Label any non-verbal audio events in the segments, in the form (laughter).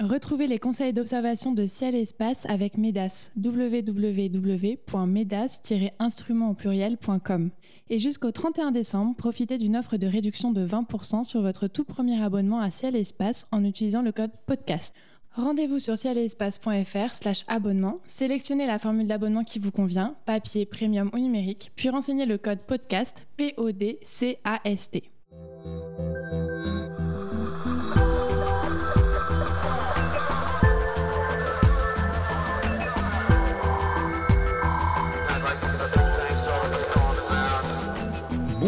Retrouvez les conseils d'observation de ciel et espace avec MEDAS, www.medas-instrument au pluriel.com. Et jusqu'au 31 décembre, profitez d'une offre de réduction de 20% sur votre tout premier abonnement à ciel et espace en utilisant le code podcast. Rendez-vous sur cielespace.fr slash abonnement, sélectionnez la formule d'abonnement qui vous convient, papier, premium ou numérique, puis renseignez le code podcast, P-O-D-C-A-S-T.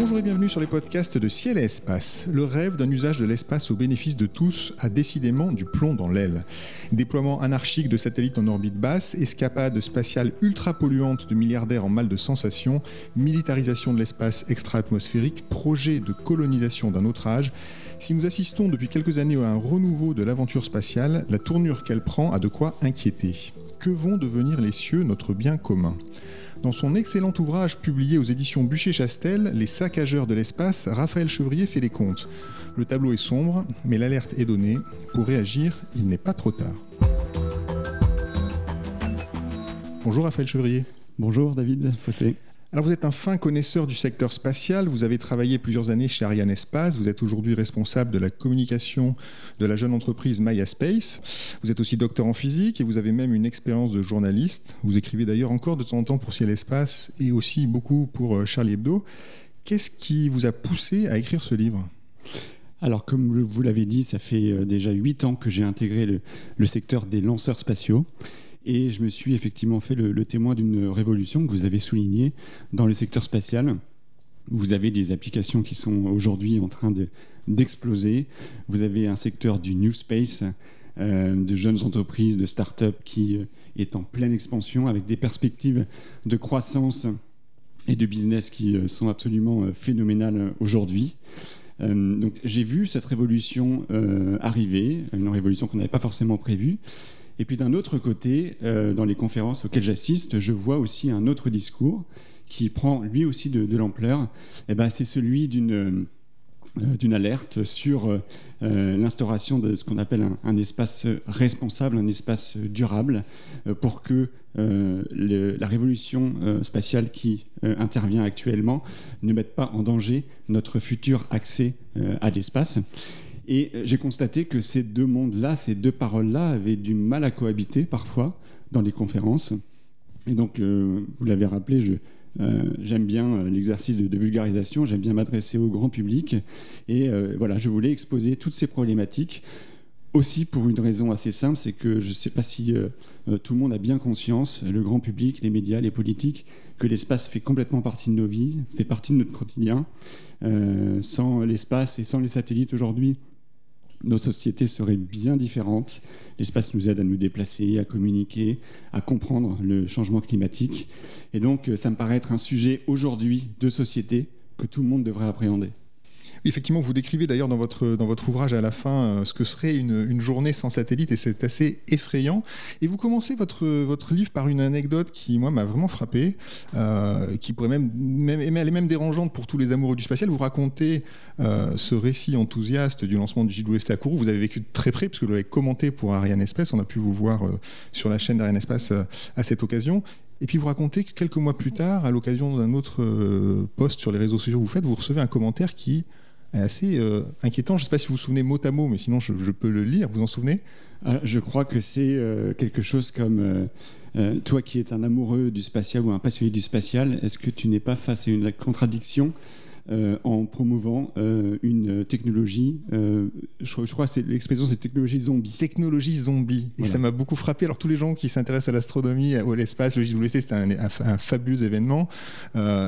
Bonjour et bienvenue sur les podcasts de Ciel et Espace. Le rêve d'un usage de l'espace au bénéfice de tous a décidément du plomb dans l'aile. Déploiement anarchique de satellites en orbite basse, escapade spatiale ultra polluante de milliardaires en mal de sensations, militarisation de l'espace extra-atmosphérique, projet de colonisation d'un autre âge. Si nous assistons depuis quelques années à un renouveau de l'aventure spatiale, la tournure qu'elle prend a de quoi inquiéter. Que vont devenir les cieux, notre bien commun? Dans son excellent ouvrage publié aux éditions Bûcher-Chastel, Les saccageurs de l'espace, Raphaël Chevrier fait les comptes. Le tableau est sombre, mais l'alerte est donnée. Pour réagir, il n'est pas trop tard. Bonjour Raphaël Chevrier. Bonjour David Fossé. Alors vous êtes un fin connaisseur du secteur spatial, vous avez travaillé plusieurs années chez Ariane Espace, vous êtes aujourd'hui responsable de la communication de la jeune entreprise Maya Space, vous êtes aussi docteur en physique et vous avez même une expérience de journaliste, vous écrivez d'ailleurs encore de temps en temps pour Ciel Espace et aussi beaucoup pour euh, Charlie Hebdo. Qu'est-ce qui vous a poussé à écrire ce livre? Alors, comme vous l'avez dit, ça fait euh, déjà huit ans que j'ai intégré le, le, secteur des lanceurs spatiaux. Et je me suis effectivement fait le, témoin d'une révolution que vous avez soulignée dans le secteur spatial. Vous avez des applications qui sont aujourd'hui en train d'exploser. vous avez un secteur du New Space, euh, de jeunes entreprises, de start-up qui euh, est en pleine expansion avec des perspectives de croissance et de business qui euh, sont absolument phénoménales aujourd'hui. donc j'ai vu cette révolution arriver, une révolution qu'on n'avait pas forcément prévue. Et puis d'un autre côté, euh, dans les conférences auxquelles j'assiste, je vois aussi un autre discours qui prend lui aussi de, l'ampleur. Et eh ben, c'est celui d'une euh, alerte sur euh, l'instauration de ce qu'on appelle un, espace responsable, un espace durable, pour que la révolution spatiale qui intervient actuellement ne mette pas en danger notre futur accès à l'espace. Et euh, j'ai constaté que ces deux mondes-là, ces deux paroles-là avaient du mal à cohabiter parfois dans les conférences. Et donc, euh, vous l'avez rappelé, euh, j'aime bien l'exercice de, vulgarisation, j'aime bien m'adresser au grand public. Et voilà, je voulais exposer toutes ces problématiques aussi pour une raison assez simple, c'est que je ne sais pas si tout le monde a bien conscience, le grand public, les médias, les politiques, que l'espace fait complètement partie de nos vies, fait partie de notre quotidien. sans l'espace et sans les satellites aujourd'hui, nos sociétés seraient bien différentes. L'espace nous aide à nous déplacer, à communiquer, à comprendre le changement climatique. Et donc, ça me paraît être un sujet aujourd'hui de société que tout le monde devrait appréhender. Effectivement, vous décrivez d'ailleurs dans votre, dans votre ouvrage à la fin euh, ce que serait une, une journée sans satellite et c'est assez effrayant. Et vous commencez votre, votre livre par une anecdote qui, moi, m'a vraiment frappé, euh, qui pourrait même, même, elle est même dérangeante pour tous les amoureux du spatial. Vous racontez euh, ce récit enthousiaste du lancement du JWST à Kourou. Vous avez vécu de très près, puisque vous l'avez commenté pour Ariane Espace. On a pu vous voir sur la chaîne d'Ariane Espace à cette occasion. Et puis vous racontez que quelques mois plus tard, à l'occasion d'un autre post sur les réseaux sociaux que vous faites, vous recevez un commentaire qui assez euh, inquiétant. Je ne sais pas si vous vous souvenez mot à mot, mais sinon je, peux le lire. Vous en souvenez? Ah, Je crois que c'est euh, quelque chose comme euh, toi qui es un amoureux du spatial ou un passionné du spatial, est-ce que tu n'es pas face à une contradiction euh, en promouvant euh, une technologie, euh, je, crois que l'expression c'est technologie zombie. Technologie zombie. Et ça m'a beaucoup frappé. Alors tous les gens qui s'intéressent à l'astronomie ou à l'espace, le JWST, c'était un, fabuleux événement.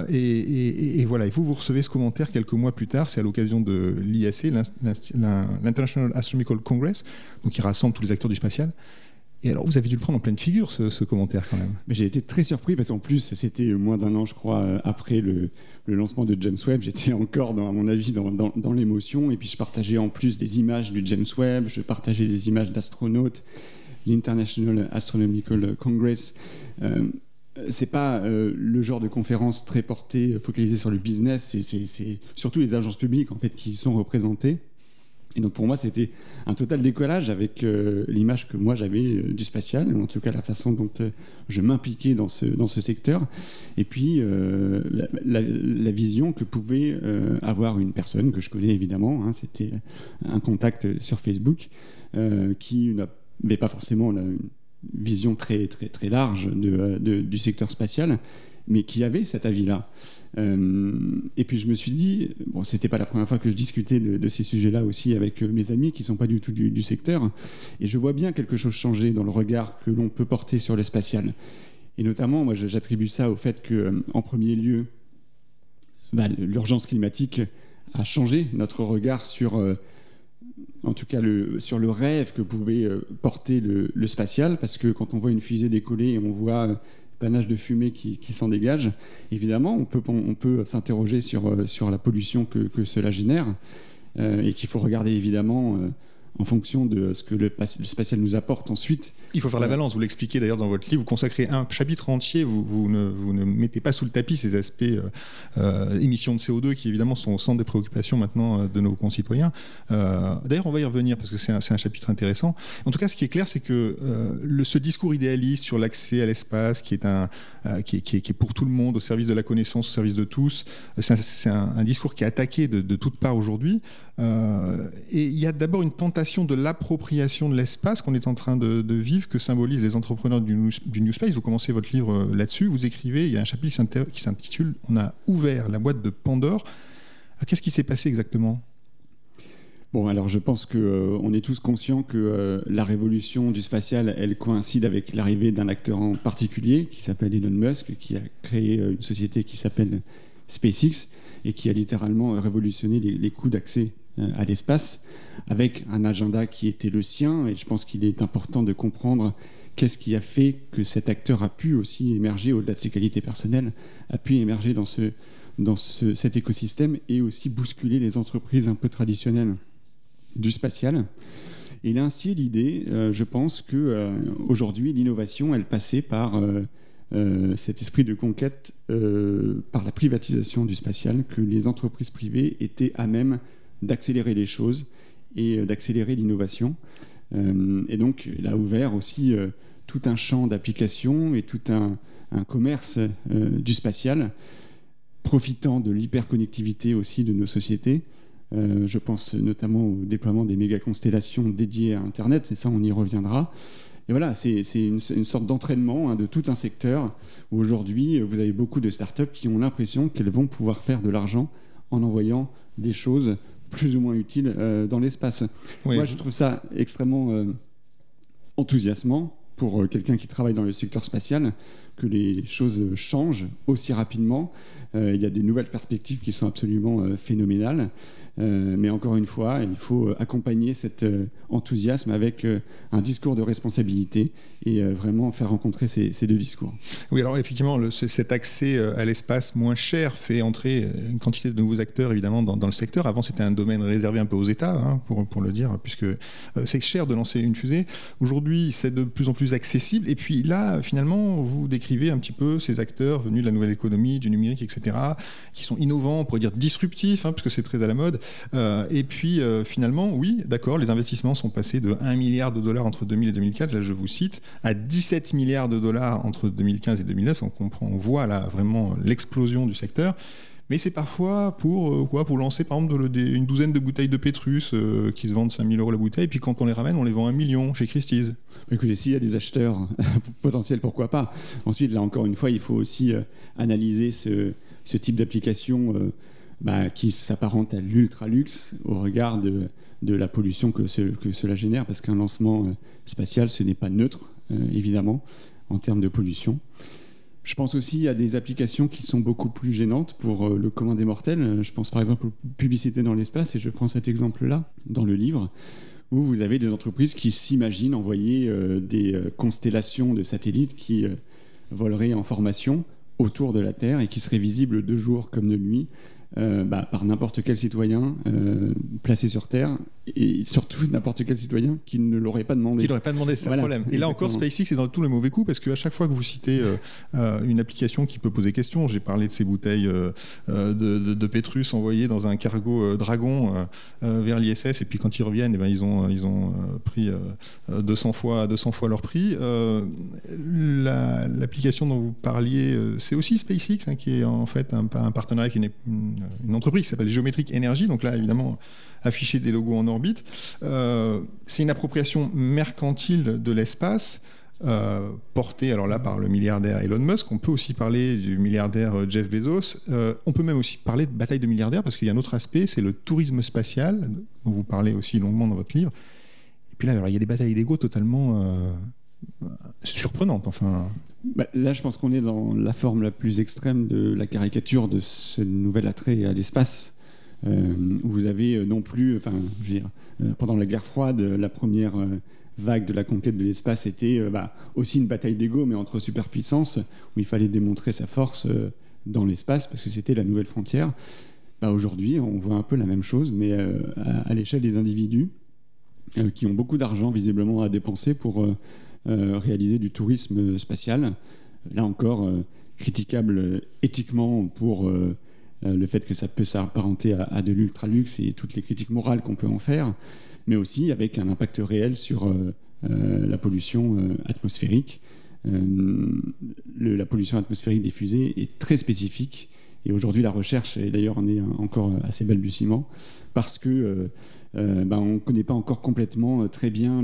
Et, voilà, et vous, vous recevez ce commentaire quelques mois plus tard, c'est à l'occasion de l'IAC, l'International Astronomical Congress, donc qui rassemble tous les acteurs du spatial. Et alors, vous avez dû le prendre en pleine figure, ce, commentaire, quand même. J'ai été très surpris parce qu'en plus, c'était moins d'un an, je crois, après le, lancement de James Webb. J'étais encore, à mon avis, dans, l'émotion. Et puis, je partageais en plus des images du James Webb, je partageais des images d'astronautes, l'International Astronomical Congress. Euh, c'est pas euh, le genre de conférence très portée, focalisée sur le business. C'est surtout les agences publiques, en fait, qui y sont représentées. Et donc pour moi, c'était un total décollage avec euh, l'image que moi j'avais euh, du spatial, ou en tout cas la façon dont euh, je m'impliquais dans ce, dans ce secteur, et puis la, vision que pouvait avoir une personne que je connais évidemment, hein, c'était un contact sur Facebook, qui n'avait pas forcément une vision très, très, très large de, du secteur spatial, mais qui avait cet avis-là. Euh, et puis je me suis dit, bon, c'était pas la première fois que je discutais de, ces sujets-là aussi avec euh, mes amis qui sont pas du tout du, secteur, et je vois bien quelque chose changer dans le regard que l'on peut porter sur le spatial. Et notamment, moi, j'attribue ça au fait que, euh, en premier lieu, bah, l'urgence climatique a changé notre regard sur, en tout cas, le, sur le rêve que pouvait porter le, spatial, parce que quand on voit une fusée décoller et on voit panache de fumée qui, s'en dégage. Évidemment, on peut, s'interroger sur, euh, sur la pollution que, que cela génère euh, et qu'il faut regarder évidemment euh, en fonction de ce que le, spatial nous apporte ensuite. Il faut faire la balance, vous l'expliquez d'ailleurs dans votre livre, vous consacrez un chapitre entier, vous, vous, ne, vous ne, mettez pas sous le tapis ces aspects euh, euh, émissions de CO2 qui évidemment sont au centre des préoccupations maintenant euh, de nos concitoyens. d'ailleurs, on va y revenir parce que c'est un, un, chapitre intéressant. En tout cas, ce qui est clair, c'est que le, ce discours idéaliste sur l'accès à l'espace, qui, est un, qui, est, qui, est, pour tout le monde, au service de la connaissance, au service de tous, c'est un, un, discours qui est attaqué de, de toutes parts aujourd'hui. Et il y a d'abord une tentation de l'appropriation de l'espace qu'on est en train de, vivre, que symbolisent les entrepreneurs du New, Space. Vous commencez votre livre euh, là-dessus, vous écrivez, il y a un chapitre qui s'intitule On a ouvert la boîte de Pandore. Euh, qu'est-ce qui s'est passé exactement? Bon, alors je pense qu'on euh, est tous conscients que la révolution du spatial, elle coïncide avec l'arrivée d'un acteur en particulier qui s'appelle Elon Musk, qui a créé une société qui s'appelle SpaceX et qui a littéralement révolutionné les coûts d'accès à l'espace avec un agenda qui était le sien. Et je pense qu'il est important de comprendre qu'est-ce qui a fait que cet acteur a pu aussi émerger, au-delà de ses qualités personnelles, a pu émerger dans, ce, dans cet écosystème et aussi bousculer les entreprises un peu traditionnelles du spatial. Et a ainsi l'idée, euh, je pense que euh, aujourd'hui l'innovation, elle passait par euh, cet esprit de conquête, par la privatisation du spatial, que les entreprises privées étaient à même d'accélérer les choses et euh, d'accélérer l'innovation. Euh, et donc, il a ouvert aussi euh, tout un champ d'applications et tout un, commerce du spatial, profitant de l'hyperconnectivité aussi de nos sociétés. je pense notamment au déploiement des méga constellations dédiées à Internet, et ça on y reviendra. Et voilà, c'est une, sorte d'entraînement hein, de tout un secteur où aujourd'hui vous avez beaucoup de startups qui ont l'impression qu'elles vont pouvoir faire de l'argent en envoyant des choses plus ou moins utile euh, dans l'espace. Moi, je trouve ça extrêmement euh, enthousiasmant pour euh, quelqu'un qui travaille dans le secteur spatial que les choses changent aussi rapidement. il y a des nouvelles perspectives qui sont absolument phénoménales. mais encore une fois, il faut accompagner cet enthousiasme avec un discours de responsabilité et vraiment faire rencontrer ces, deux discours. Oui, alors effectivement, cet accès à l'espace moins cher fait entrer une quantité de nouveaux acteurs évidemment dans, le secteur. Avant, c'était un domaine réservé un peu aux États, hein, pour, pour le dire, puisque c'est cher de lancer une fusée. Aujourd'hui, c'est de plus en plus accessible. Et puis là, finalement, vous décrivez un petit peu ces acteurs venus de la nouvelle économie, du numérique, etc., qui sont innovants, on pourrait dire disruptifs, hein, c'est très à la mode. Euh, et puis euh, finalement, oui, d'accord, les investissements sont passés de 1 milliard de dollars entre 2000 et 2004, là je vous cite, à 17 milliards de dollars entre 2015 et 2009. On comprend, on voit là vraiment l'explosion du secteur mais c'est parfois pour, euh, quoi, pour lancer par exemple une douzaine de bouteilles de Pétrus euh, qui se vendent 5000 euros la bouteille, et puis quand on les ramène, on les vend un million chez Christie's. Écoutez, s'il y a des acheteurs (laughs) potentiels, pourquoi pas? Ensuite, là encore une fois, il faut aussi euh, analyser ce, type d'application bah, qui s'apparente à l'ultra-luxe au regard de, la pollution que cela génère, parce qu'un lancement spatial, ce n'est pas neutre, évidemment, en termes de pollution. Je pense aussi à des applications qui sont beaucoup plus gênantes pour euh, le commun des mortels. Je pense par exemple aux publicités dans l'espace, et je prends cet exemple-là dans le livre, où vous avez des entreprises qui s'imaginent envoyer euh, des euh, constellations de satellites qui voleraient en formation autour de la Terre et qui seraient visibles de jour comme de nuit bah, par n'importe quel citoyen placé sur Terre et surtout (laughs) n'importe quel citoyen qui ne l'aurait pas demandé. Qui n'aurait pas demandé, c'est le problème. Et là encore, SpaceX est dans tous les mauvais coups parce qu'à chaque fois que vous citez euh, euh, une application qui peut poser question, j'ai parlé de ces bouteilles euh, de, de, Pétrus envoyées dans un cargo Dragon vers l'ISS et puis quand ils reviennent, eh ben, ils ont, ils ont pris 200, fois, 200 fois leur prix. L'application dont vous parliez, c'est aussi SpaceX hein, qui est en fait un, un partenariat avec une, une entreprise qui s'appelle Géométrique Énergie. Donc là, évidemment, afficher des logos en orbite. Euh, c'est une appropriation mercantile de l'espace. Euh, portée alors là par le milliardaire Elon Musk. On peut aussi parler du milliardaire euh, Jeff Bezos. on peut même aussi parler de bataille de milliardaires parce qu'il y a un autre aspect, c'est le tourisme spatial dont vous parlez aussi longuement dans votre livre. Et puis là, il y a des batailles d'ego totalement surprenantes. Enfin. Bah, là, je pense qu'on est dans la forme la plus extrême de la caricature de ce nouvel attrait à l'espace. Euh, où vous avez euh, non plus, enfin, je veux dire, euh, pendant la guerre froide, la première vague de la conquête de l'espace était bah, aussi une bataille d'ego, mais entre superpuissances, où il fallait démontrer sa force dans l'espace, parce que c'était la nouvelle frontière. Bah, Aujourd'hui, on voit un peu la même chose, mais à, l'échelle des individus, qui ont beaucoup d'argent visiblement à dépenser pour réaliser du tourisme spatial. Là encore, critiquable éthiquement pour euh, le fait que ça peut s'apparenter à, de l'ultra-luxe et toutes les critiques morales qu'on peut en faire, mais aussi avec un impact réel sur euh, euh, la pollution atmosphérique. la pollution atmosphérique des fusées est très spécifique. Et aujourd'hui, la recherche, et d'ailleurs, on est encore assez balbutiement, parce que ben, on ne connaît pas encore complètement très bien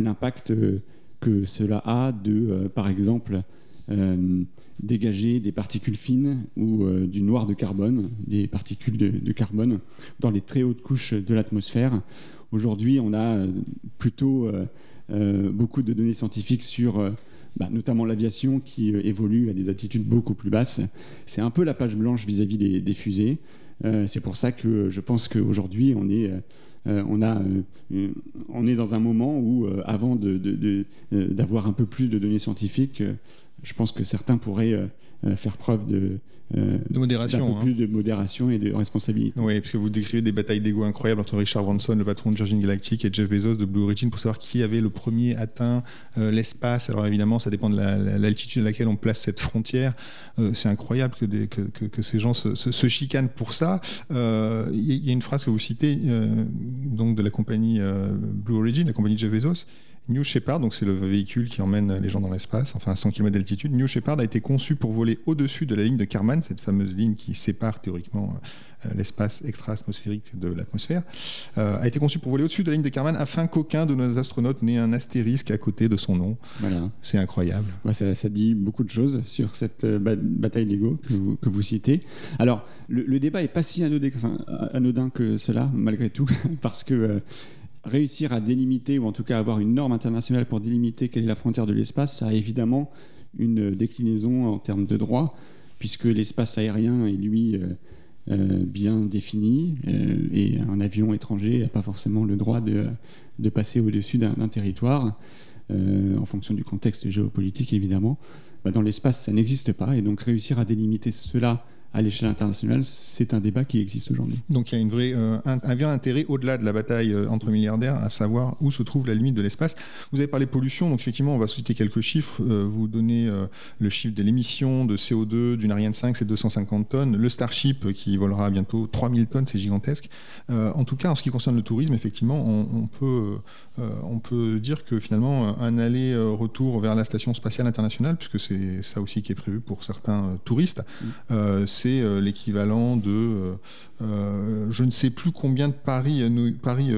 l'impact que cela a de, par exemple, dégager des particules fines ou euh, du noir de carbone, des particules de, carbone dans les très hautes couches de l'atmosphère. Aujourd'hui, on a euh, plutôt euh, beaucoup de données scientifiques sur bah, notamment l'aviation qui évolue à des altitudes beaucoup plus basses. C'est un peu la page blanche vis-à-vis des, fusées. C'est pour ça que je pense qu'aujourd'hui, on est... on, a, on est dans un moment où, avant d'avoir un peu plus de données scientifiques, je pense que certains pourraient euh, euh, faire preuve de, euh, de modération. Un peu plus hein. de modération et de responsabilité. Oui, parce que vous décrivez des batailles d'ego incroyables entre Richard Branson, le patron de Virgin Galactic, et Jeff Bezos de Blue Origin pour savoir qui avait le premier atteint l'espace. Alors évidemment, ça dépend de l'altitude à laquelle on place cette frontière. c'est incroyable que, que, que, ces gens se, se, chicanent pour ça. Il y, a une phrase que vous citez donc de la compagnie Blue Origin, la compagnie de Jeff Bezos. New Shepard, donc c'est le véhicule qui emmène les gens dans l'espace, enfin à 100 km d'altitude. New Shepard a été conçu pour voler au-dessus de la ligne de Kármán, cette fameuse ligne qui sépare théoriquement euh, l'espace extra-atmosphérique de l'atmosphère, euh, a été conçu pour voler au-dessus de la ligne de Kármán afin qu'aucun de nos astronautes n'ait un astérisque à côté de son nom. Voilà. C'est incroyable. ça, dit beaucoup de choses sur cette euh, bataille d'ego que vous, citez. Alors, le, débat n'est pas si anodin, que cela, malgré tout, (laughs) parce que réussir à délimiter, ou en tout cas avoir une norme internationale pour délimiter quelle est la frontière de l'espace, ça a évidemment une déclinaison en termes de droit, puisque l'espace aérien est lui euh, euh, bien défini, euh, et un avion étranger n'a pas forcément le droit de, de passer au-dessus d'un territoire, en fonction du contexte géopolitique évidemment. Bah, dans l'espace, ça n'existe pas, et donc réussir à délimiter cela à l'échelle internationale, c'est un débat qui existe aujourd'hui. Donc il y a une vraie, euh, un, vrai intérêt au-delà de la bataille euh, entre milliardaires à savoir où se trouve la limite de l'espace. Vous avez parlé pollution, donc effectivement on va citer quelques chiffres. Euh, vous donnez le chiffre de l'émission de CO2 d'une Ariane 5, c'est 250 tonnes. Le Starship qui volera bientôt 3000 tonnes, c'est gigantesque. en tout cas, en ce qui concerne le tourisme, effectivement, on, peut, on peut dire que finalement un aller-retour vers la station spatiale internationale, puisque c'est ça aussi qui est prévu pour certains touristes, mmh c'est euh, l'équivalent de, euh, euh, je ne sais plus combien de Paris, Paris,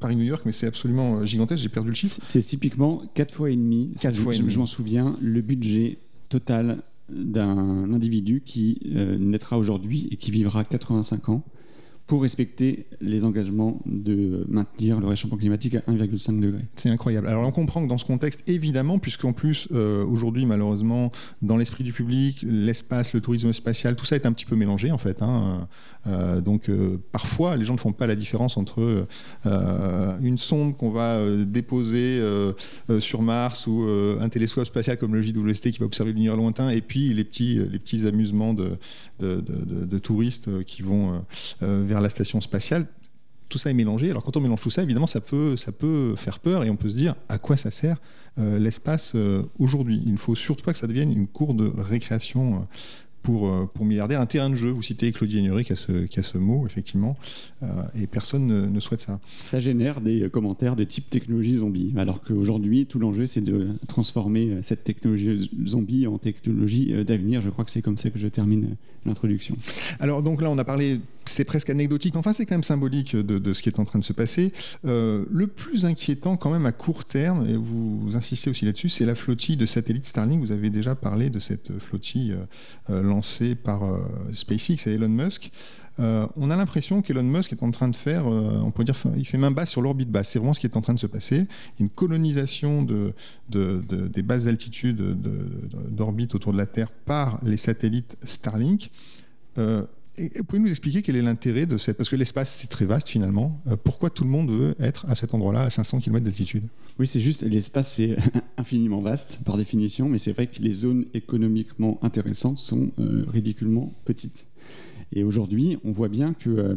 Paris New York, mais c'est absolument gigantesque. J'ai perdu le chiffre. C'est typiquement 4 fois et demi. fois je, je m'en souviens, le budget total d'un individu qui naîtra aujourd'hui et qui vivra 85 ans pour respecter les engagements de maintenir le réchauffement climatique à 1,5 degré. C'est incroyable. Alors on comprend que dans ce contexte, évidemment, puisqu'en plus, euh, aujourd'hui, malheureusement, dans l'esprit du public, l'espace, le tourisme spatial, tout ça est un petit peu mélangé, en fait. Hein. Euh, donc euh, parfois, les gens ne font pas la différence entre une sonde qu'on va déposer sur Mars ou un télescope spatial comme le JWST qui va observer l'univers lointain, et puis les petits, les petits amusements de, de, de touristes qui vont vers la station spatiale. tout ça est mélangé. Alors quand on mélange tout ça, évidemment, ça peut, faire peur et on peut se dire à quoi ça sert l'espace aujourd'hui? Il ne faut surtout pas que ça devienne une cour de récréation pour, euh, pour milliardaires, un terrain de jeu. Vous citez Claudie Agnery qui a ce, qui a ce mot, effectivement, euh, et personne ne, souhaite ça. Ça génère des commentaires de type technologie zombie, alors qu'aujourd'hui, tout l'enjeu, c'est de transformer cette technologie zombie en technologie euh, d'avenir. Je crois que c'est comme ça que je termine l'introduction. Alors, donc là, on a parlé, c'est presque anecdotique, mais enfin, c'est quand même symbolique de, de, ce qui est en train de se passer. le plus inquiétant, quand même, à court terme, et vous, insistez aussi là-dessus, c'est la flottille de satellites Starlink. Vous avez déjà parlé de cette flottille lancé par euh, SpaceX et Elon Musk. Euh, on a l'impression qu'Elon Musk est en train de faire, euh, on pourrait dire, il fait main basse sur l'orbite basse. C'est vraiment ce qui est en train de se passer. Une colonisation de, des basses altitudes d'orbite autour de la Terre par les satellites Starlink. Pouvez-vous nous expliquer quel est l'intérêt de cette... Parce que l'espace, c'est très vaste finalement. Euh, pourquoi tout le monde veut être à cet endroit-là, à 500 km d'altitude? Oui, c'est juste, l'espace, c'est (laughs) infiniment vaste par définition, mais c'est vrai que les zones économiquement intéressantes sont euh, ridiculement petites. Et aujourd'hui, on voit bien que euh,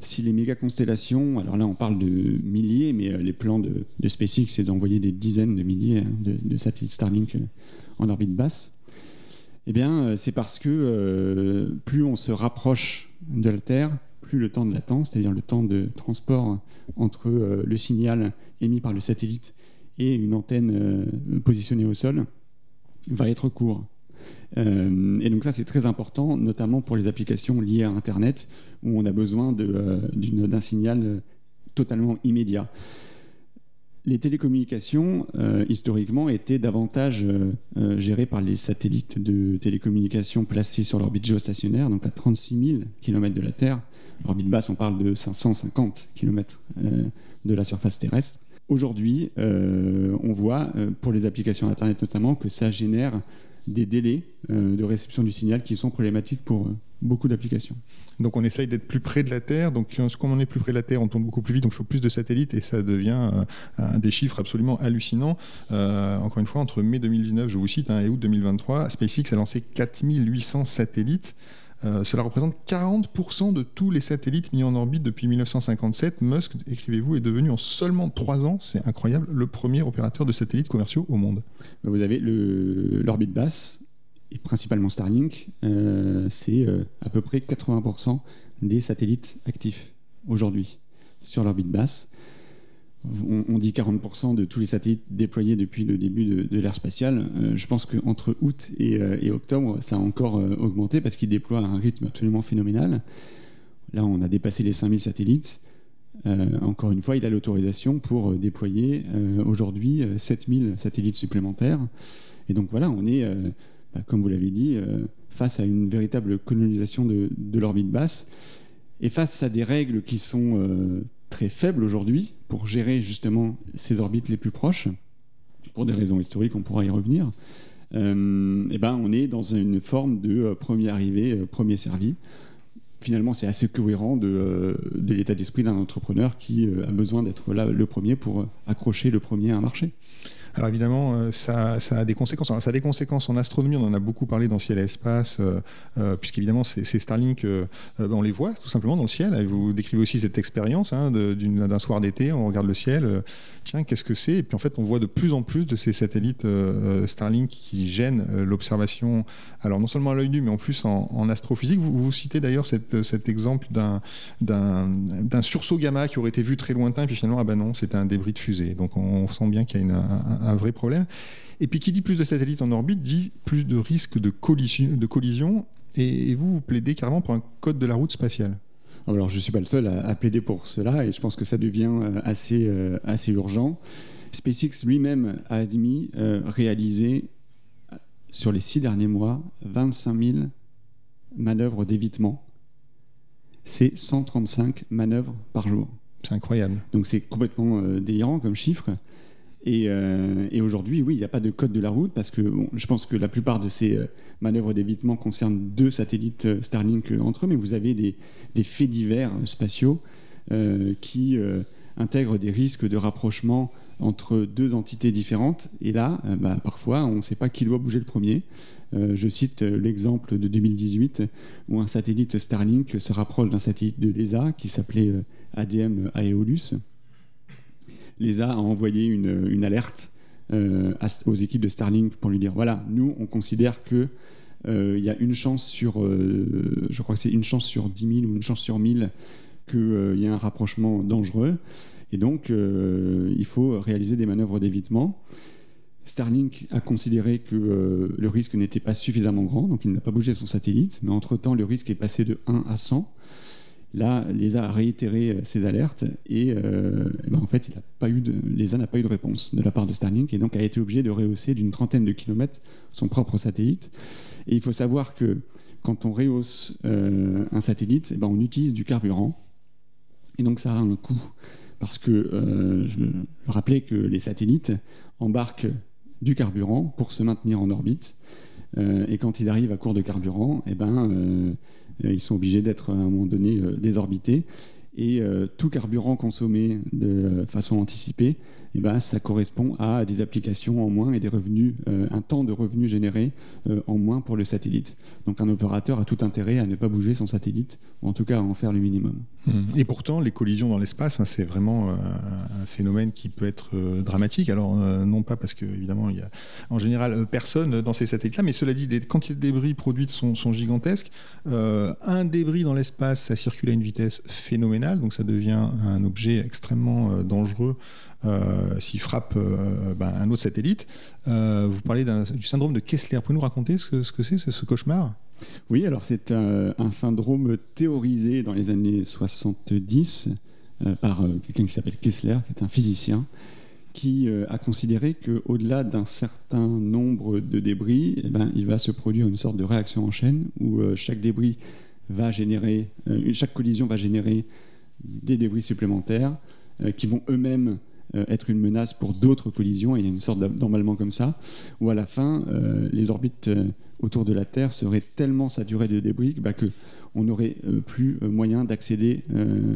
si les méga constellations, alors là on parle de milliers, mais les plans de, SpaceX, c'est d'envoyer des dizaines de milliers hein, de, de, satellites Starlink en orbite basse, eh bien, euh, c'est parce que euh, plus on se rapproche de la Terre, plus le temps de latence, c'est-à-dire le temps de transport entre euh, le signal émis par le satellite et une antenne positionnée au sol, va être court. et donc ça, c'est très important, notamment pour les applications liées à Internet, où on a besoin d'un signal totalement immédiat les télécommunications, euh, historiquement, étaient davantage euh, euh, gérées par les satellites de télécommunications placés sur l'orbite géostationnaire, donc à 36 000 km de la Terre. Orbite basse, on parle de 550 km de la surface terrestre. Aujourd'hui, on voit, pour les applications Internet notamment, que ça génère des délais de réception du signal qui sont problématiques pour beaucoup d'applications. Donc on essaye d'être plus près de la Terre. Donc comme on est plus près de la Terre, on tourne beaucoup plus vite, donc il faut plus de satellites et ça devient euh, des chiffres absolument hallucinants. Euh, encore une fois, entre mai 2019, je vous cite, hein, et août 2023, SpaceX a lancé 4800 satellites. Euh, cela représente 40% de tous les satellites mis en orbite depuis 1957. Musk, écrivez-vous, est devenu en seulement 3 ans, c'est incroyable, le premier opérateur de satellites commerciaux au monde. Vous avez l'orbite basse, et principalement Starlink, euh, c'est euh, à peu près 80% des satellites actifs aujourd'hui sur l'orbite basse. On, dit 40% de tous les satellites déployés depuis le début de, l'ère spatiale. Euh, je pense qu'entre août et, octobre, ça a encore augmenté parce qu'il déploie à un rythme absolument phénoménal. Là, on a dépassé les 5000 satellites. encore une fois, il a l'autorisation pour déployer aujourd'hui 7000 satellites supplémentaires. Et donc voilà, on est bah, comme vous l'avez dit, euh, face à une véritable colonisation de, l'orbite basse et face à des règles qui sont euh, très faibles aujourd'hui pour gérer justement ces orbites les plus proches, pour des raisons historiques, on pourra y revenir. Euh, et ben, on est dans une forme de premier arrivé, premier servi. Finalement, c'est assez cohérent de, de l'état d'esprit d'un entrepreneur qui a besoin d'être là le premier pour accrocher le premier à un marché. Alors évidemment, euh, ça, a des conséquences. ça a des conséquences en astronomie, on en a beaucoup parlé dans Ciel et Espace, euh, euh, puisqu'évidemment, ces, Starlink, ben, on les voit tout simplement dans le ciel. Vous décrivez aussi cette expérience hein, d'un soir d'été, on regarde le ciel, tiens, qu'est-ce que c'est? Et puis en fait, on voit de plus en plus de ces satellites Starlink qui gênent l'observation, alors non seulement à l'œil nu, mais en plus en, astrophysique. Vous, citez d'ailleurs cet exemple d'un sursaut gamma qui aurait été vu très lointain, puis finalement, ah ben non, c'était un débris de fusée. Donc on sent bien qu'il y a une, un, un vrai problème. Et puis qui dit plus de satellites en orbite dit plus de risques de collision. De collision et, vous, vous plaidez carrément pour un code de la route spatiale. Alors je ne suis pas le seul à, plaider pour cela et je pense que ça devient euh, assez, euh, assez urgent. SpaceX lui-même a admis euh, réaliser sur les six derniers mois 25 000 manœuvres d'évitement. C'est 135 manœuvres par jour. C'est incroyable. Donc c'est complètement délirant comme chiffre. Euh, et, aujourd'hui, oui, il n'y a pas de code de la route parce que je pense que la plupart de ces euh, manœuvres d'évitement concernent deux satellites euh, Starlink entre eux, mais vous avez des, faits divers spatiaux qui intègrent des risques de rapprochement entre deux entités différentes. Et là, bah, parfois, on ne sait pas qui doit bouger le premier. je cite l'exemple de 2018 où un satellite Starlink se rapproche d'un satellite de l'ESA qui s'appelait ADM Aeolus. L'ESA a envoyé une, alerte aux équipes de Starlink pour lui dire voilà, nous, on considère que euh, il y a une chance sur, euh, je crois que c'est une chance sur 10 000 ou une chance sur 1000 qu'il euh, y ait un rapprochement dangereux. Et donc, il faut réaliser des manœuvres d'évitement. Starlink a considéré que le risque n'était pas suffisamment grand, donc il n'a pas bougé son satellite, mais entre-temps, le risque est passé de 1 à 100. Là, l'ESA a réitéré euh, ses alertes et, euh, ben, en fait, l'ESA n'a pas eu de réponse de la part de Starlink et donc a été obligé de rehausser d'une trentaine de kilomètres son propre satellite. Et il faut savoir que quand on rehausse euh, un satellite, eh ben, on utilise du carburant et donc ça a un coût. Parce que je veux rappeler que les satellites embarquent du carburant pour se maintenir en orbite. et quand ils arrivent à court de carburant, eh ben, euh, ils sont obligés d'être à un moment donné euh, désorbités. Et euh, tout carburant consommé de façon anticipée, eh ben, ça correspond à des applications en moins et des revenus, un temps de revenus générés en moins pour le satellite. Donc un opérateur a tout intérêt à ne pas bouger son satellite, ou en tout cas à en faire le minimum. Mmh. Et pourtant, les collisions dans l'espace, hein, c'est vraiment un phénomène qui peut être dramatique. Alors non pas parce que évidemment il y a en général personne dans ces satellites-là, mais cela dit, les quantités de débris produites sont gigantesques. un débris dans l'espace, ça circule à une vitesse phénoménale, donc ça devient un objet extrêmement dangereux euh, s'il frappe euh, ben, un autre satellite. Euh, vous parlez du syndrome de Kessler. Pouvez nous raconter ce que, ce que c'est, ce cauchemar? Oui, alors c'est un, syndrome théorisé dans les années 70 par quelqu'un qui s'appelle Kessler, qui est un physicien qui a considéré qu'au-delà d'un certain nombre de débris, eh ben, il va se produire une sorte de réaction en chaîne où chaque débris va générer, chaque collision va générer des débris supplémentaires qui vont eux-mêmes euh, être une menace pour d'autres collisions. il y a une sorte d'emballement comme ça, où à la fin, euh, les orbites euh, autour de la Terre seraient tellement saturées de débris bah, que on n'aurait plus moyen d'accéder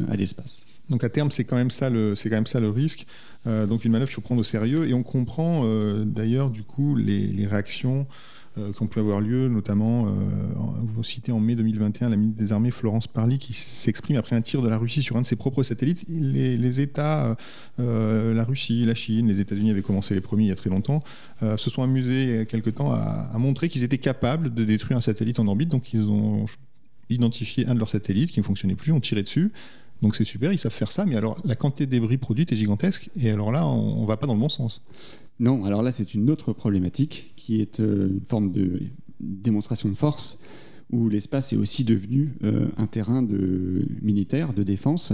à l'espace. Donc à terme, c'est quand même ça le, c'est quand même ça le risque. donc une manœuvre qu'il faut prendre au sérieux. Et on comprend d'ailleurs du coup les réactions euh, qui ont pu avoir lieu, notamment, euh, vous citez en mai 2021 la ministre des Armées Florence Parly qui s'exprime après un tir de la Russie sur un de ses propres satellites. Les, États, euh, la Russie, la Chine, les États-Unis avaient commencé les premiers il y a très longtemps, se sont amusés il y a quelque temps à, à montrer qu'ils étaient capables de détruire un satellite en orbite. Donc ils ont identifié un de leurs satellites qui ne fonctionnait plus, ont tiré dessus. Donc c'est super, ils savent faire ça, mais alors la quantité de débris produite est gigantesque, et alors là, on ne va pas dans le bon sens. Non, alors là, c'est une autre problématique qui est euh, une forme de démonstration de force, où l'espace est aussi devenu euh, un terrain de militaire, de défense.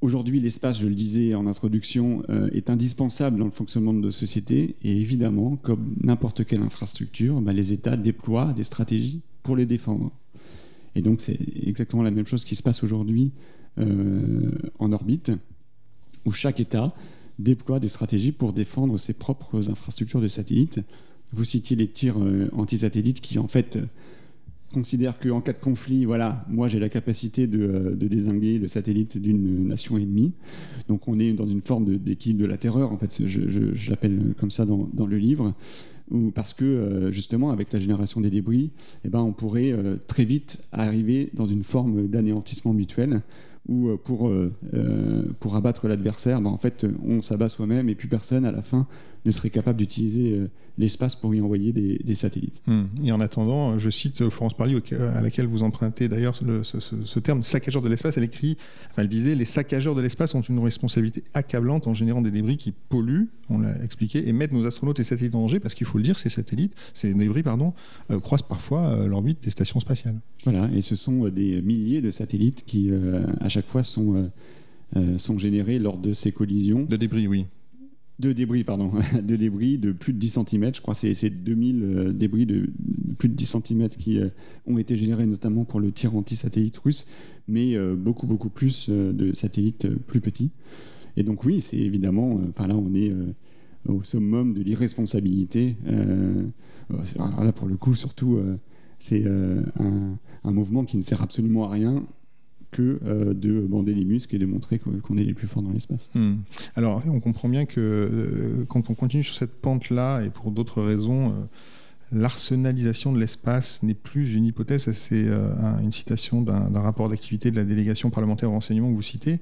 Aujourd'hui, l'espace, je le disais en introduction, euh, est indispensable dans le fonctionnement de nos sociétés. Et évidemment, comme n'importe quelle infrastructure, bah, les États déploient des stratégies pour les défendre. Et donc, c'est exactement la même chose qui se passe aujourd'hui en orbite, où chaque État déploie des stratégies pour défendre ses propres infrastructures de satellites. Vous citiez les tirs euh, anti-satellites qui, en fait, euh, considèrent qu'en cas de conflit, voilà, moi j'ai la capacité de, euh, de, désinguer le satellite d'une nation ennemie. Donc on est dans une forme d'équilibre de, la terreur, en fait, je, l'appelle comme ça dans, le livre, où, parce que justement avec la génération des débris, eh ben, on pourrait très vite arriver dans une forme d'anéantissement mutuel où euh, pour, euh, euh, pour abattre l'adversaire, ben, en fait, on s'abat soi-même et plus personne à la fin ne serait capable d'utiliser l'espace pour y envoyer des, satellites. Hmm. Et en attendant, je cite Florence Parly, à laquelle vous empruntez d'ailleurs ce, ce, terme saccageur de l'espace. Elle écrit, elle disait, les saccageurs de l'espace ont une responsabilité accablante en générant des débris qui polluent, on l'a expliqué, et mettent nos astronautes et satellites en danger, parce qu'il faut le dire, ces satellites, ces débris, pardon, croisent parfois l'orbite des stations spatiales. Voilà, et ce sont des milliers de satellites qui, à chaque fois, sont, sont générés lors de ces collisions. De débris, oui de débris, pardon, (laughs) de débris de plus de 10 cm. Je crois que c'est 2000 euh, débris de, plus de 10 cm qui euh, ont été générés notamment pour le tir anti-satellite russe, mais euh, beaucoup, beaucoup plus de satellites plus petits. Et donc oui, c'est évidemment, enfin là on est au summum de l'irresponsabilité. là pour le coup, surtout, c'est un, un, mouvement qui ne sert absolument à rien que de bander les muscles et de montrer qu'on est les plus forts dans l'espace. Hmm. Alors, on comprend bien que quand on continue sur cette pente-là, et pour d'autres raisons, l'arsenalisation de l'espace n'est plus une hypothèse, c'est une citation d'un rapport d'activité de la délégation parlementaire au renseignement que vous citez.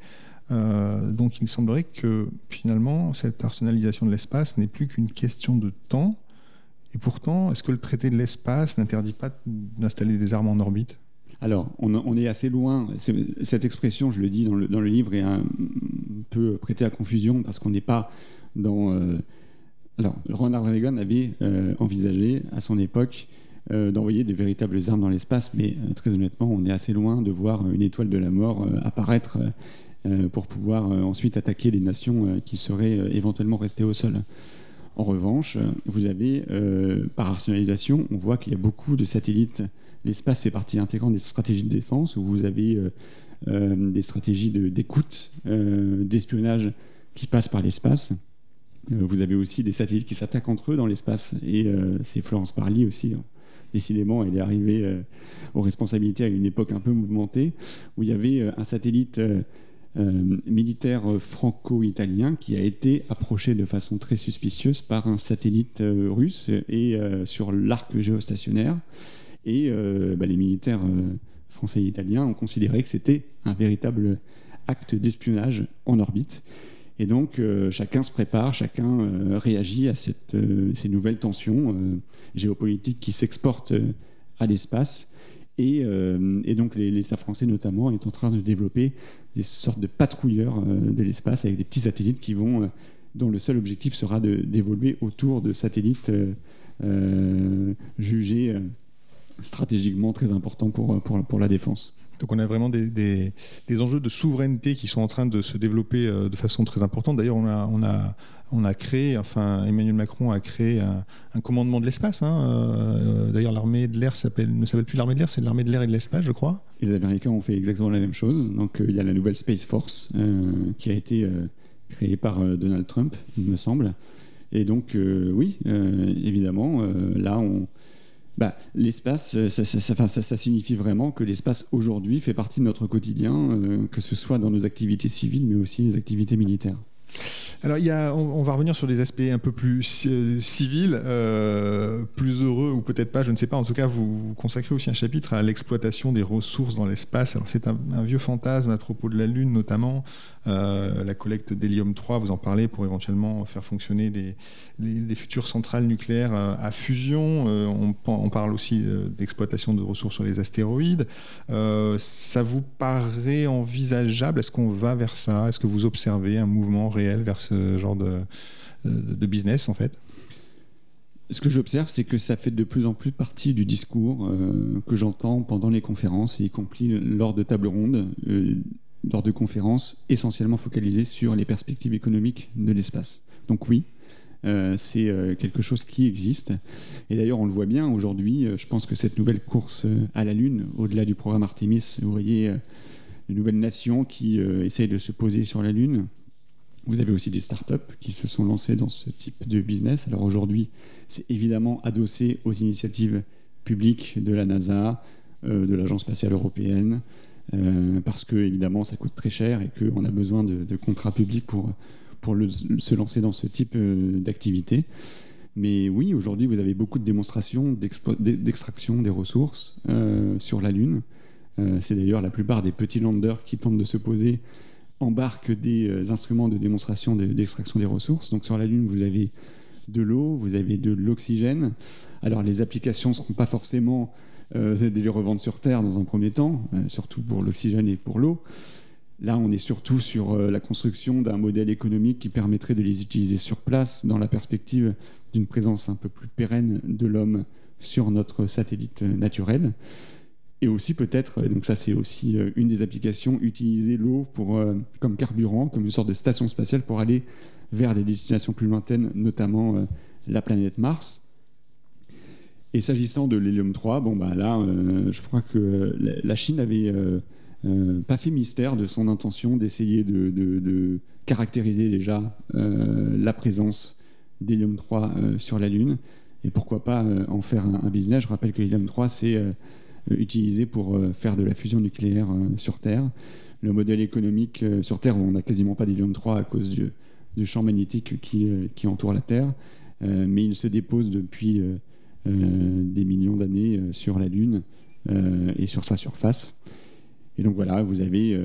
donc il semblerait que finalement, cette arsenalisation de l'espace n'est plus qu'une question de temps, et pourtant, est-ce que le traité de l'espace n'interdit pas d'installer des armes en orbite? Alors, on, est assez loin. cette expression, je le dis dans le, livre, est un peu prêtée à confusion parce qu'on n'est pas dans. Euh, alors, Ronald Reagan avait euh, envisagé à son époque euh, d'envoyer des véritables armes dans l'espace, mais très honnêtement, on est assez loin de voir une étoile de la mort apparaître pour pouvoir ensuite attaquer les nations qui seraient éventuellement restées au sol. En revanche, vous avez, par rationalisation, on voit qu'il y a beaucoup de satellites. L'espace fait partie intégrante des stratégies de défense, où vous avez euh, euh, des stratégies d'écoute, d'espionnage qui passent par l'espace. vous avez aussi des satellites qui s'attaquent entre eux dans l'espace. Et c'est Florence Parly aussi. Hein. Décidément, elle est arrivée aux responsabilités à une époque un peu mouvementée, où il y avait un satellite euh, militaire franco-italien qui a été approché de façon très suspicieuse par un satellite euh, russe et euh, sur l'arc géostationnaire. Et bah, les militaires français et italiens ont considéré que c'était un véritable acte d'espionnage en orbite. Et donc chacun se prépare, chacun réagit à cette, ces nouvelles tensions géopolitiques qui s'exportent à l'espace. Et, et, donc l'État français notamment est en train de développer des sortes de patrouilleurs euh, de l'espace avec des petits satellites qui vont, euh, dont le seul objectif sera d'évoluer autour de satellites euh, jugés stratégiquement très importants pour, pour, pour la défense. Donc on a vraiment des, des, des, enjeux de souveraineté qui sont en train de se développer de façon très importante. D'ailleurs, on a, on a on a créé, enfin Emmanuel Macron a créé un, commandement de l'espace. Hein. Euh, d'ailleurs, l'armée de l'air ne s'appelle plus l'armée de l'air, c'est l'armée de l'air et de l'espace, je crois. Et les Américains ont fait exactement la même chose. Donc euh, il y a la nouvelle Space Force euh, qui a été créée par Donald Trump, il me semble. Et donc oui, évidemment, là on, bah, l'espace, ça, ça, ça, signifie vraiment que l'espace aujourd'hui fait partie de notre quotidien, que ce soit dans nos activités civiles, mais aussi les activités militaires. Alors, il y a, on, va revenir sur des aspects un peu plus euh, civils, euh, plus heureux ou peut-être pas, je ne sais pas. En tout cas, vous, consacrez aussi un chapitre à l'exploitation des ressources dans l'espace. Alors, c'est un, vieux fantasme à propos de la Lune, notamment. Euh, la collecte d'hélium 3, vous en parlez, pour éventuellement faire fonctionner des, futures centrales nucléaires à fusion. On, parle aussi d'exploitation de ressources sur les astéroïdes. ça vous paraît envisageable? Est-ce qu'on va vers ça? Est-ce que vous observez un mouvement réel vers ce genre de, business en fait ce que j'observe, c'est que ça fait de plus en plus partie du discours euh, que j'entends pendant les conférences, y compris lors de tables rondes, euh, lors de conférences essentiellement focalisées sur les perspectives économiques de l'espace. Donc oui, euh, c'est quelque chose qui existe. Et d'ailleurs, on le voit bien aujourd'hui. je pense que cette nouvelle course à la Lune, au-delà du programme Artemis, vous voyez une nouvelle nation qui essaye de se poser sur la Lune, vous avez aussi des startups qui se sont lancées dans ce type de business. Alors aujourd'hui, c'est évidemment adossé aux initiatives publiques de la NASA, euh, de l'Agence spatiale européenne, euh, parce que évidemment ça coûte très cher et qu'on a besoin de, contrats publics pour, pour se lancer dans ce type euh, d'activité. Mais oui, aujourd'hui, vous avez beaucoup de démonstrations d'extraction des ressources sur la Lune. c'est d'ailleurs la plupart des petits landers qui tentent de se poser embarquent des euh, instruments de démonstration d'extraction des ressources. Donc sur la Lune, vous avez de l'eau, vous avez de l'oxygène. Alors les applications ne seront pas forcément euh, de les revendre sur Terre dans un premier temps, euh, surtout pour l'oxygène et pour l'eau. Là, on est surtout sur la construction d'un modèle économique qui permettrait de les utiliser sur place dans la perspective d'une présence un peu plus pérenne de l'homme sur notre satellite naturel. Et aussi peut-être, donc ça c'est aussi euh, une des applications, utiliser l'eau pour euh, comme carburant, comme une sorte de station spatiale pour aller vers des destinations plus lointaines, notamment euh, la planète Mars. Et s'agissant de l'hélium 3, bon bah là, je crois que la Chine avait pas fait mystère de son intention d'essayer de, caractériser déjà la présence d'hélium 3 sur la Lune, et pourquoi pas en faire un, business. Je rappelle que l'hélium 3 c'est utilisé pour faire de la fusion nucléaire sur Terre. Le modèle économique sur Terre, on n'a quasiment pas d'hélium 3 à cause du, champ magnétique qui, entoure la Terre, mais il se dépose depuis des millions d'années sur la Lune et sur sa surface. Et donc voilà, vous avez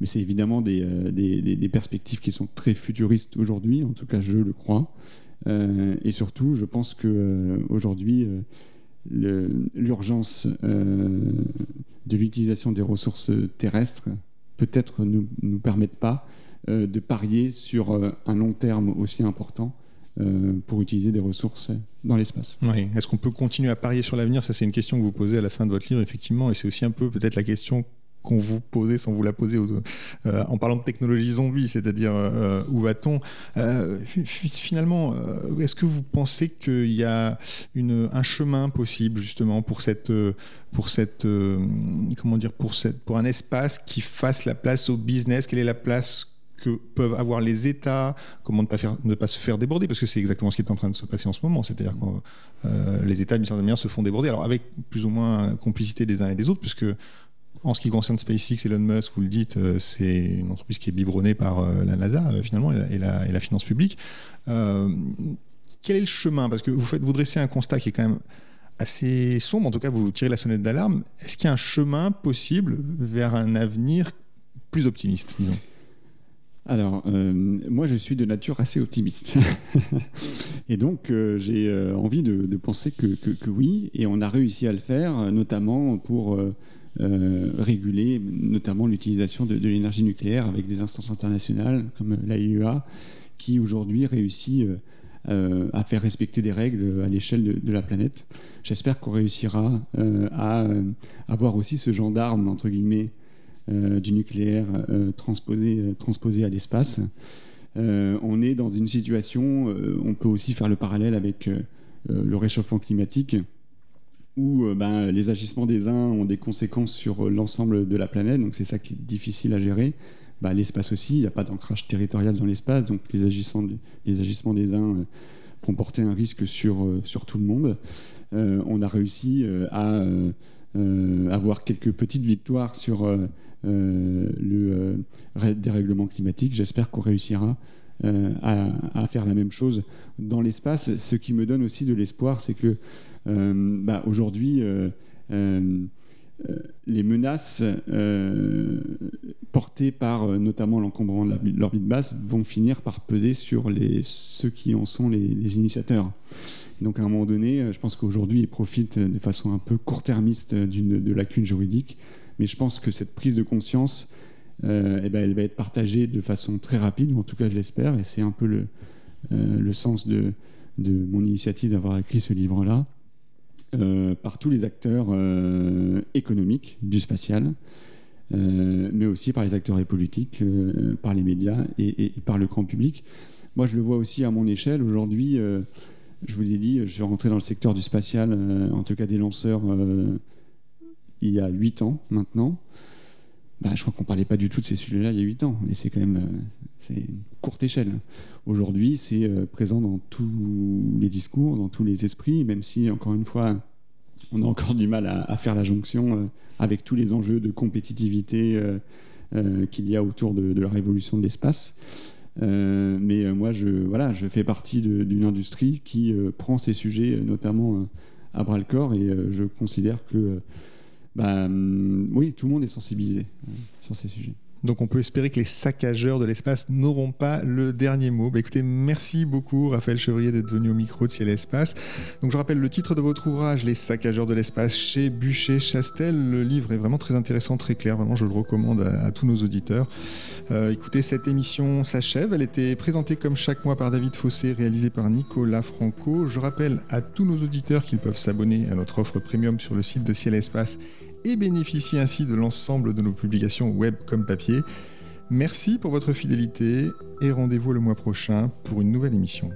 mais c'est évidemment des, perspectives qui sont très futuristes aujourd'hui, en tout cas je le crois. Euh, et surtout, je pense qu'aujourd'hui, euh, euh, l'urgence de l'utilisation des ressources terrestres peut-être ne nous, nous permettent pas de parier sur un long terme aussi important pour utiliser des ressources dans l'espace. Oui. Est-ce qu'on peut continuer à parier sur l'avenir? Ça, c'est une question que vous posez à la fin de votre livre, effectivement, et c'est aussi un peu peut-être la question qu'on vous posait sans vous la poser euh, en parlant de technologie zombie, c'est-à-dire euh, où va-t-on? Euh, Finalement, est-ce que vous pensez qu'il y a une, un chemin possible justement pour cette, pour cette, comment dire, pour cette, pour un espace qui fasse la place au business? Quelle est la place que peuvent avoir les États, comment ne pas, faire, ne pas se faire déborder, parce que c'est exactement ce qui est en train de se passer en ce moment, c'est-à-dire que les États, d'une certaine manière, se font déborder, alors avec plus ou moins complicité des uns et des autres, puisque en ce qui concerne SpaceX, Elon Musk, vous le dites, euh, c'est une entreprise qui est biberonnée par euh, la NASA, euh, finalement, et la, finance publique. quel est le chemin? Parce que vous, faites, vous dressez un constat qui est quand même assez sombre, en tout cas, vous tirez la sonnette d'alarme. Est-ce qu'il y a un chemin possible vers un avenir plus optimiste, disons? Alors, moi, je suis de nature assez optimiste. (laughs) et donc, j'ai envie de, penser que, oui, et on a réussi à le faire, notamment pour réguler notamment l'utilisation de, l'énergie nucléaire avec des instances internationales comme l'AIEA qui aujourd'hui réussit euh, euh, à faire respecter des règles à l'échelle de, la planète. J'espère qu'on réussira à avoir aussi ce gendarme, entre guillemets, du nucléaire transposé, transposé à l'espace. on est dans une situation, on peut aussi faire le parallèle avec le réchauffement climatique où euh, ben, les agissements des uns ont des conséquences sur euh, l'ensemble de la planète, donc c'est ça qui est difficile à gérer. Ben, l'espace aussi, il n'y a pas d'ancrage territorial dans l'espace, donc les agissements, des uns euh, font porter un risque sur, sur tout le monde. on a réussi à avoir quelques petites victoires sur le dérèglement climatique. J'espère qu'on réussira à, faire la même chose dans l'espace. Ce qui me donne aussi de l'espoir, c'est que euh, bah, aujourd'hui, euh, euh, les menaces portées par notamment l'encombrement de l'orbite basse vont finir par peser sur ceux qui en sont les, initiateurs. Donc à un moment donné, je pense qu'aujourd'hui, ils profitent de façon un peu court-termiste de lacunes juridiques, mais je pense que cette prise de conscience, eh ben, elle va être partagée de façon très rapide, ou en tout cas je l'espère, et c'est un peu le, sens de mon initiative d'avoir écrit ce livre-là. Euh, par tous les acteurs euh, économiques du spatial, euh, mais aussi par les acteurs politiques, par les médias et, par le grand public. Moi, je le vois aussi à mon échelle. Aujourd'hui, je vous ai dit, je suis rentré dans le secteur du spatial, en tout cas des lanceurs, il y a 8 ans maintenant. Bah, je crois qu'on ne parlait pas du tout de ces sujets-là il y a 8 ans, et c'est quand même c'est une courte échelle. Aujourd'hui, c'est euh, présent dans tous les discours, dans tous les esprits, même si, encore une fois, on a encore du mal à, faire la jonction euh, avec tous les enjeux de compétitivité euh, qu'il y a autour de, la révolution de l'espace. mais moi, je, voilà, je fais partie d'une industrie qui prend ces sujets notamment à bras le corps, et je considère que bah, hum, oui, tout le monde est sensibilisé sur ces sujets. Donc on peut espérer que les saccageurs de l'espace n'auront pas le dernier mot. Bah, écoutez, merci beaucoup Raphaël Chevrier d'être venu au micro de Ciel Espace. Donc je rappelle le titre de votre ouvrage, Les saccageurs de l'espace chez Bûcher-Chastel. Le livre est vraiment très intéressant, très clair. Vraiment, je le recommande à, tous nos auditeurs. Euh, écoutez, cette émission s'achève. Elle était présentée comme chaque mois par David Fossé, réalisée par Nicolas Franco. Je rappelle à tous nos auditeurs qu'ils peuvent s'abonner à notre offre premium sur le site de Ciel Espace et bénéficiez ainsi de l'ensemble de nos publications web comme papier. Merci pour votre fidélité et rendez-vous le mois prochain pour une nouvelle émission.